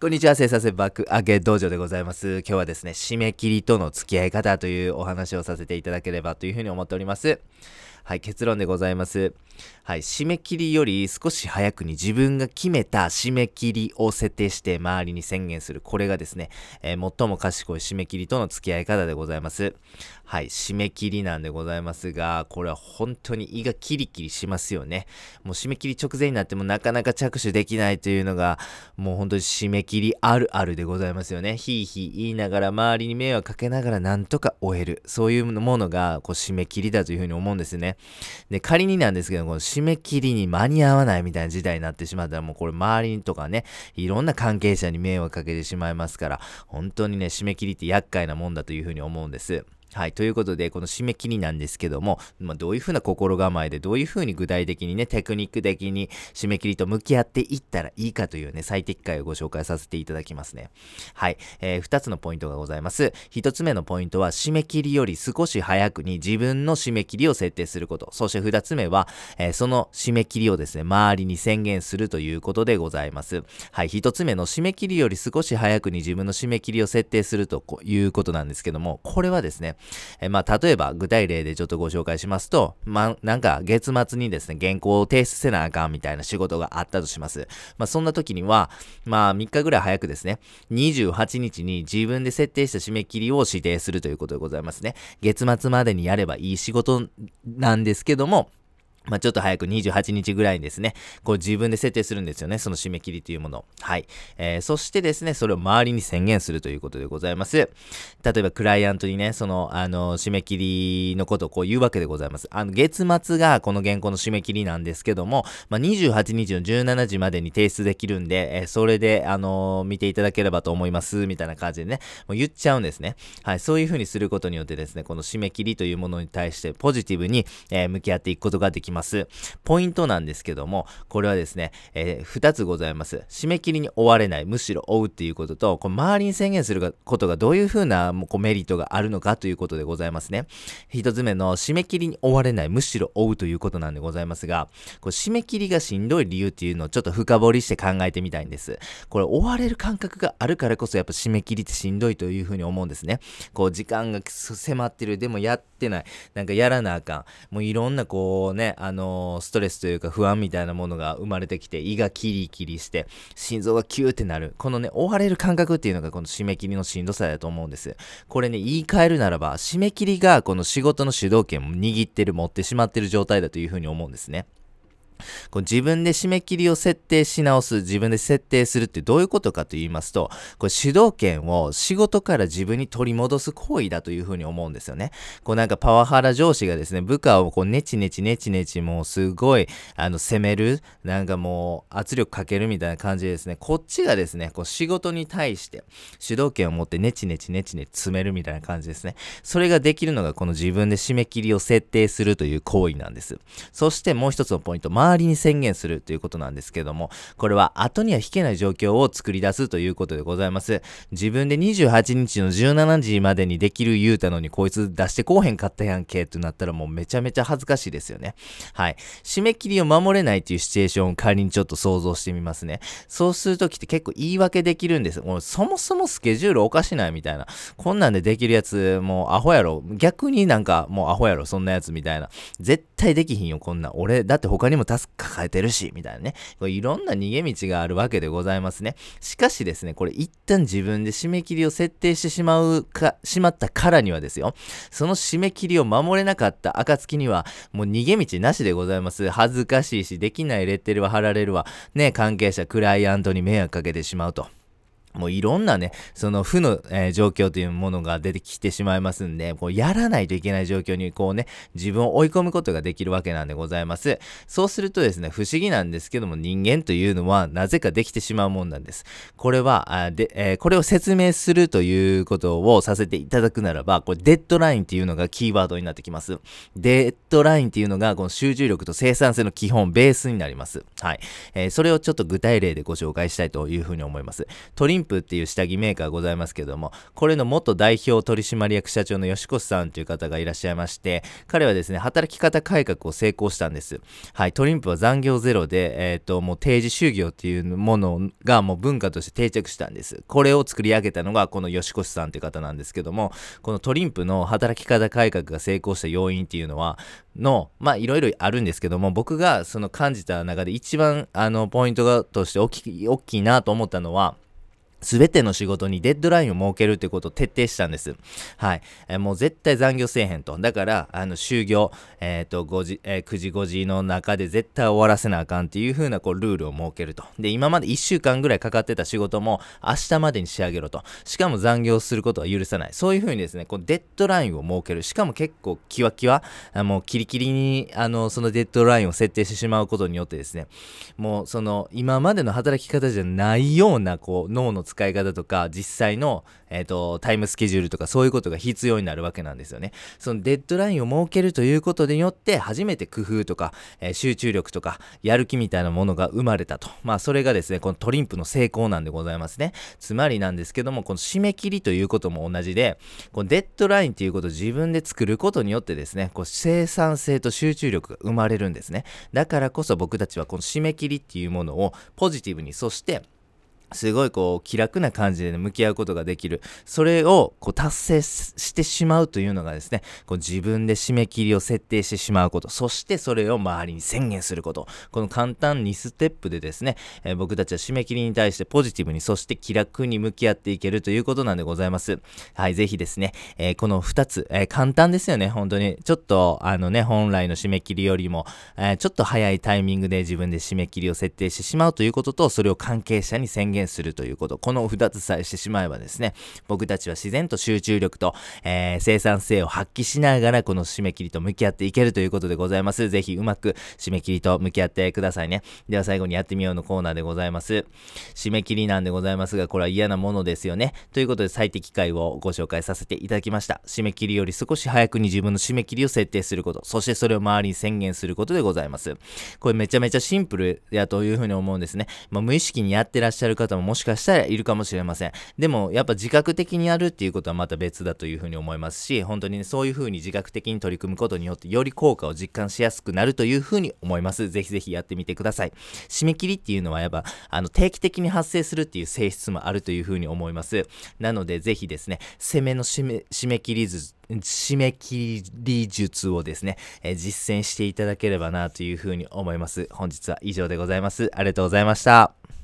こんにちは、生産性爆上げ道場でございます。今日はですね、締め切りとの付き合い方というお話をさせていただければというふうに思っております。はい、結論でございます。はい、締め切りより少し早くに自分が決めた締め切りを設定して周りに宣言する。これがですね、えー、最も賢い締め切りとの付き合い方でございます。はい、締め切りなんでございますが、これは本当に胃がキリキリしますよね。もう締め切り直前になってもなかなか着手できないというのが、もう本当に締め切りあるあるでございますよね。ひいひい言いながら周りに迷惑かけながらなんとか終える。そういうものがこう締め切りだというふうに思うんですね。で、仮になんですけど、この締め切りに間に合わないみたいな事態になってしまったら、もうこれ周りとかね、いろんな関係者に迷惑かけてしまいますから、本当にね、締め切りって厄介なもんだというふうに思うんです。はい。ということで、この締め切りなんですけども、まあ、どういうふうな心構えで、どういうふうに具体的にね、テクニック的に締め切りと向き合っていったらいいかというね、最適解をご紹介させていただきますね。はい。えー、二つのポイントがございます。一つ目のポイントは、締め切りより少し早くに自分の締め切りを設定すること。そして二つ目は、えー、その締め切りをですね、周りに宣言するということでございます。はい。一つ目の締め切りより少し早くに自分の締め切りを設定するということなんですけども、これはですね、えまあ、例えば具体例でちょっとご紹介しますと、まあ、なんか月末にですね、原稿を提出せなあかんみたいな仕事があったとします。まあ、そんな時には、まあ、3日ぐらい早くですね、28日に自分で設定した締め切りを指定するということでございますね。月末までにやればいい仕事なんですけども、まあ、ちょっと早く28日ぐらいにですね、こう自分で設定するんですよね。その締め切りというもの。はい。えー、そしてですね、それを周りに宣言するということでございます。例えば、クライアントにね、その、あの、締め切りのことをこう言うわけでございます。あの、月末がこの原稿の締め切りなんですけども、まあ、28日の17時までに提出できるんで、えー、それで、あのー、見ていただければと思います、みたいな感じでね、もう言っちゃうんですね。はい。そういう風にすることによってですね、この締め切りというものに対してポジティブに、えー、向き合っていくことができます。ます。ポイントなんですけども、これはですね、えー、2つございます。締め切りに追われない、むしろ追うっていうことと、こ周りに宣言することがどういうふうなこうメリットがあるのかということでございますね。1つ目の締め切りに追われない、むしろ追うということなんでございますが、こう締め切りがしんどい理由っていうのをちょっと深掘りして考えてみたいんです。これ追われる感覚があるからこそやっぱ締め切りってしんどいというふうに思うんですね。こう時間が迫ってる、でもやってない、なんかやらなあかん。もういろんなこうね、あのー、ストレスというか不安みたいなものが生まれてきて、胃がキリキリして、心臓がキューってなる。このね、追われる感覚っていうのがこの締め切りのしんどさだと思うんです。これね、言い換えるならば、締め切りがこの仕事の主導権を握ってる、持ってしまってる状態だというふうに思うんですね。こう自分で締め切りを設定し直す、自分で設定するってどういうことかと言いますと、これ主導権を仕事から自分に取り戻す行為だというふうに思うんですよね。こうなんかパワハラ上司がですね、部下をこうネチネチネチネチもうすごい、あの、責める、なんかもう圧力かけるみたいな感じでですね、こっちがですね、こう仕事に対して主導権を持ってネチネチネチネチ詰めるみたいな感じですね。それができるのがこの自分で締め切りを設定するという行為なんです。そしてもう一つのポイント、周りに宣言するということなんですけども、これは後には引けない状況を作り出すということでございます。自分で28日の17時までにできる言うたのにこいつ出してこうへんかったやんけってなったらもうめちゃめちゃ恥ずかしいですよね。はい。締め切りを守れないっていうシチュエーションを仮にちょっと想像してみますね。そうするときって結構言い訳できるんです。もうそもそもスケジュールおかしないみたいな。こんなんでできるやつもうアホやろ。逆になんかもうアホやろ、そんなやつみたいな。絶対できひんよ、こんな。俺、だって他にもタス抱えてるし、みたいなね。これいろんな逃げ道があるわけでございますね。しかしですね、これ一旦自分で締め切りを設定してしまうか、しまったからにはですよ。その締め切りを守れなかった暁には、もう逃げ道なしでございます。恥ずかしいし、できないレッテルは貼られるわ。ね、関係者、クライアントに迷惑かけてしまうと。もういろんなね、その負の、えー、状況というものが出てきてしまいますんで、こうやらないといけない状況にこうね、自分を追い込むことができるわけなんでございます。そうするとですね、不思議なんですけども人間というのはなぜかできてしまうもんなんです。これは、あでえー、これを説明するということをさせていただくならば、これデッドラインっていうのがキーワードになってきます。デッドラインっていうのがこの集中力と生産性の基本、ベースになります。はい。えー、それをちょっと具体例でご紹介したいというふうに思います。ンプっていう下着メーカーございますけども、これの元代表取締役社長の吉越さんという方がいらっしゃいまして、彼はですね、働き方改革を成功したんです。はい、トリンプは残業ゼロで、えっ、ー、と、もう定時就業っていうものがもう文化として定着したんです。これを作り上げたのがこの吉越さんという方なんですけども、このトリンプの働き方改革が成功した要因っていうのは、の、まあいろいろあるんですけども、僕がその感じた中で一番あのポイントがとして大き大きいなと思ったのは、すべての仕事にデッドラインを設けるってことを徹底したんです。はい。えー、もう絶対残業せえへんと。だから、あの、就業、えっ、ー、と、5時、えー、9時5時の中で絶対終わらせなあかんっていう風な、こう、ルールを設けると。で、今まで1週間ぐらいかかってた仕事も、明日までに仕上げろと。しかも残業することは許さない。そういう風にですね、こう、デッドラインを設ける。しかも結構、キワキワ、あもう、キリキリに、あの、そのデッドラインを設定してしまうことによってですね、もう、その、今までの働き方じゃないような、こう、脳の使い方とか実際の、えーと、タイムスケジュールとかそういうことが必要になるわけなんですよね。そのデッドラインを設けるということによって初めて工夫とか、えー、集中力とかやる気みたいなものが生まれたと。まあそれがですね、このトリンプの成功なんでございますね。つまりなんですけども、この締め切りということも同じで、このデッドラインということを自分で作ることによってですね、こう生産性と集中力が生まれるんですね。だからこそ僕たちはこの締め切りっていうものをポジティブに、そしてすごいこう気楽な感じで、ね、向き合うことができる。それをこう達成してしまうというのがですね、こう自分で締め切りを設定してしまうこと。そしてそれを周りに宣言すること。この簡単2ステップでですね、えー、僕たちは締め切りに対してポジティブに、そして気楽に向き合っていけるということなんでございます。はい、ぜひですね、えー、この2つ、えー、簡単ですよね、本当に。ちょっとあのね、本来の締め切りよりも、えちょっと早いタイミングで自分で締め切りを設定してしまうということと、それを関係者に宣言現するということ。この2つさえしてしまえばですね、僕たちは自然と集中力と、えー、生産性を発揮しながらこの締め切りと向き合っていけるということでございます。ぜひうまく締め切りと向き合ってくださいね。では最後にやってみようのコーナーでございます。締め切りなんでございますが、これは嫌なものですよね。ということで最適解をご紹介させていただきました。締め切りより少し早くに自分の締め切りを設定すること、そしてそれを周りに宣言することでございます。これめちゃめちゃシンプルやというふうに思うんですね。まあ、無意識にやってらっしゃる方ももしかしたらいるかもしれません。でも、やっぱ自覚的にやるっていうことはまた別だというふうに思いますし、本当にね、そういうふうに自覚的に取り組むことによって、より効果を実感しやすくなるというふうに思います。ぜひぜひやってみてください。締め切りっていうのはやっぱ、あの、定期的に発生するっていう性質もあるというふうに思います。なので、ぜひですね、攻めの締め、締め切り図、締め切り術をですね、え実践していただければなというふうに思います。本日は以上でございます。ありがとうございました。